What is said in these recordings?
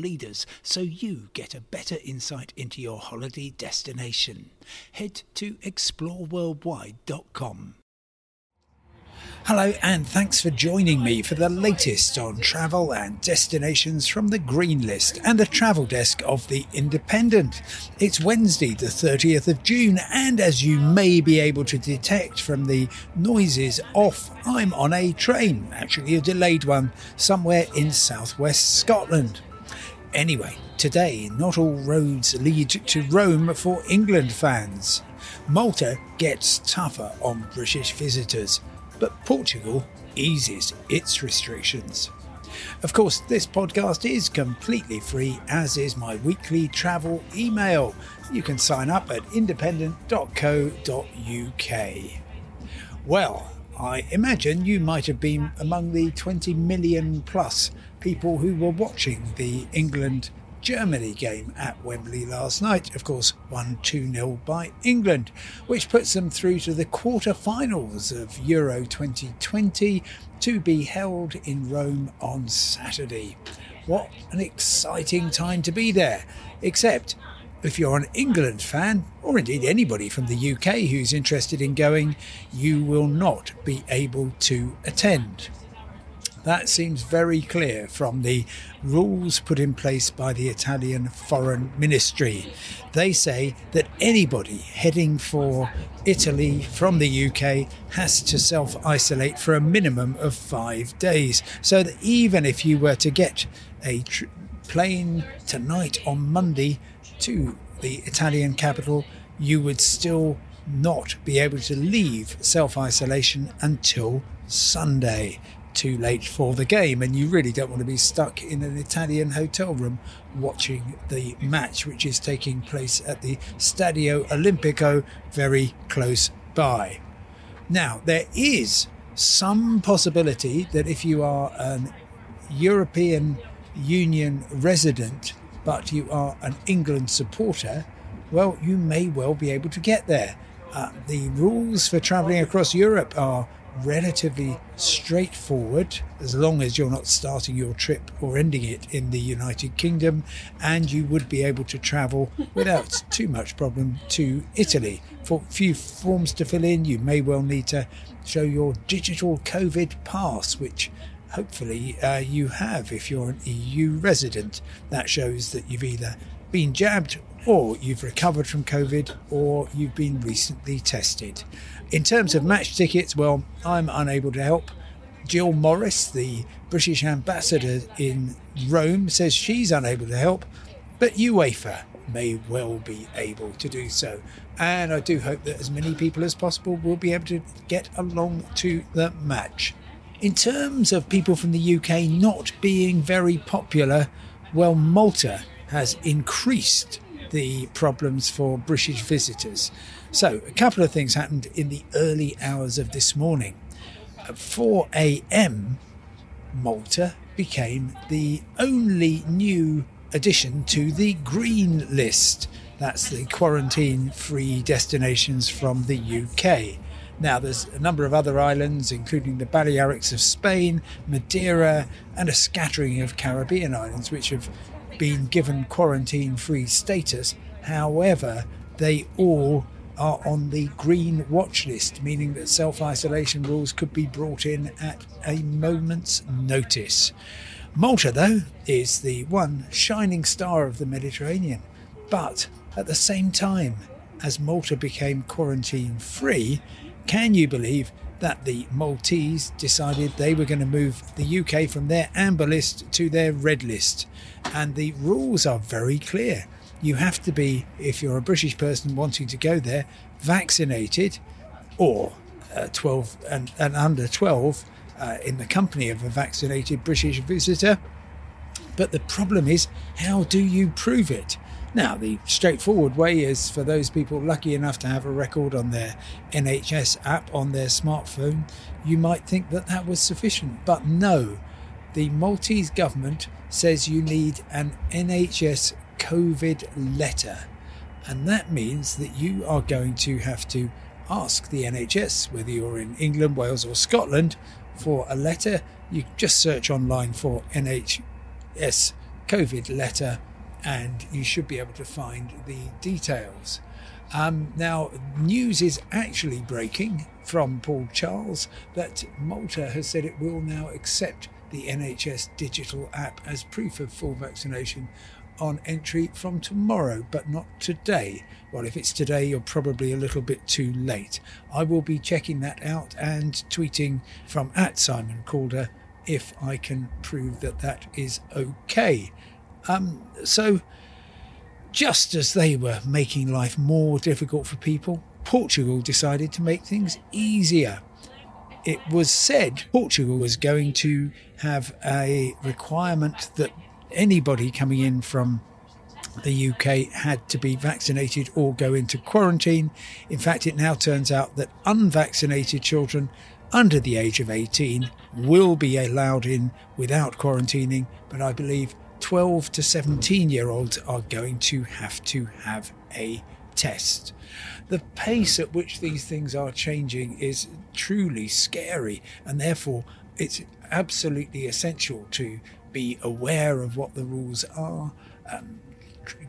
leaders so you get a better insight into your holiday destination. Head to exploreworldwide.com. Hello, and thanks for joining me for the latest on travel and destinations from the Green List and the travel desk of The Independent. It's Wednesday, the 30th of June, and as you may be able to detect from the noises off, I'm on a train, actually a delayed one, somewhere in southwest Scotland. Anyway, today, not all roads lead to Rome for England fans. Malta gets tougher on British visitors but Portugal eases its restrictions. Of course, this podcast is completely free, as is my weekly travel email. You can sign up at independent.co.uk. Well, I imagine you might have been among the 20 million plus people who were watching the England Germany game at Wembley last night. Of course, won 2 0 by England, which puts them through to the quarter-finals of Euro 2020 to be held in Rome on Saturday. What an exciting time to be there! Except if you're an England fan, or indeed anybody from the UK who's interested in going, you will not be able to attend. That seems very clear from the rules put in place by the Italian Foreign Ministry. They say that anybody heading for Italy from the UK has to self isolate for a minimum of five days. So that even if you were to get a tr- plane tonight on Monday to the Italian capital, you would still not be able to leave self isolation until Sunday too late for the game, and you really don't want to be stuck in an Italian hotel room watching the match, which is taking place at the Stadio Olimpico very close by. Now, there is some possibility that if you are an European Union resident but you are an England supporter, well, you may well be able to get there. Uh, the rules for travelling across Europe are relatively straightforward as long as you're not starting your trip or ending it in the United Kingdom, and you would be able to travel without too much problem to Italy. For a few forms to fill in, you may well need to show your digital COVID pass, which hopefully uh, you have if you're an EU resident. That shows that you've either been jabbed or you've recovered from COVID or you've been recently tested. In terms of match tickets, well, I'm unable to help. Jill Morris, the British ambassador in Rome, says she's unable to help, but UEFA may well be able to do so. And I do hope that as many people as possible will be able to get along to the match. In terms of people from the UK not being very popular, well, Malta has increased the problems for British visitors. So, a couple of things happened in the early hours of this morning. At 4 a.m., Malta became the only new addition to the green list. That's the quarantine free destinations from the UK. Now, there's a number of other islands, including the Balearics of Spain, Madeira, and a scattering of Caribbean islands, which have been given quarantine free status. However, they all are on the green watch list, meaning that self isolation rules could be brought in at a moment's notice. Malta, though, is the one shining star of the Mediterranean. But at the same time, as Malta became quarantine free, can you believe that the Maltese decided they were going to move the UK from their amber list to their red list? And the rules are very clear you have to be, if you're a British person wanting to go there, vaccinated or uh, 12 and, and, under 12 uh, in the company of a vaccinated British visitor. But the problem is, how do you prove it? Now, the straightforward way is for those people lucky enough to have a record on their NHS app on their smartphone, you might think that that was sufficient. But no, the Maltese government says you need an NHS COVID letter. And that means that you are going to have to ask the NHS, whether you're in England, Wales, or Scotland, for a letter. You just search online for NHS COVID letter and you should be able to find the details. Um, now, news is actually breaking from Paul Charles that Malta has said it will now accept the NHS digital app as proof of full vaccination on entry from tomorrow, but not today. Well, if it's today, you're probably a little bit too late. I will be checking that out and tweeting from at Simon Calder if I can prove that that is okay. Um, so, just as they were making life more difficult for people, Portugal decided to make things easier. It was said Portugal was going to have a requirement that anybody coming in from the UK had to be vaccinated or go into quarantine. In fact, it now turns out that unvaccinated children under the age of 18 will be allowed in without quarantining, but I believe 12 to 17 year olds are going to have to have a test. The pace at which these things are changing is truly scary, and therefore it's absolutely essential to be aware of what the rules are. Um,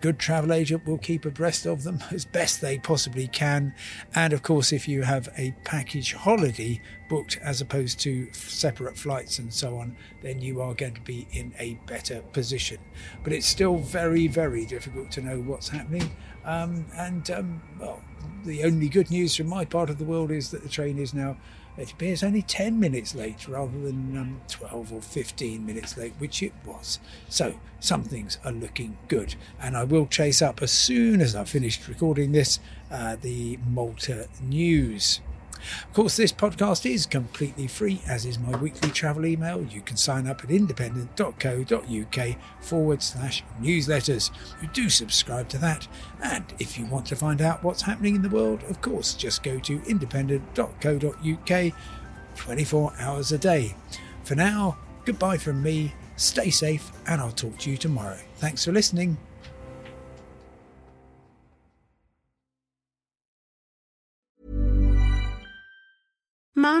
good travel agent will keep abreast of them as best they possibly can. And of course, if you have a package holiday booked as opposed to separate flights and so on, then you are going to be in a better position. But it's still very, very difficult to know what's happening. Um, and um, well, the only good news from my part of the world is that the train is now it appears only 10 minutes late rather than um, 12 or 15 minutes late, which it was. So some things are looking good. And I will chase up as soon as I've finished recording this uh, the Malta news. Of course, this podcast is completely free, as is my weekly travel email. You can sign up at independent.co.uk forward slash newsletters. You do subscribe to that. And if you want to find out what's happening in the world, of course, just go to independent.co.uk 24 hours a day. For now, goodbye from me, stay safe, and I'll talk to you tomorrow. Thanks for listening.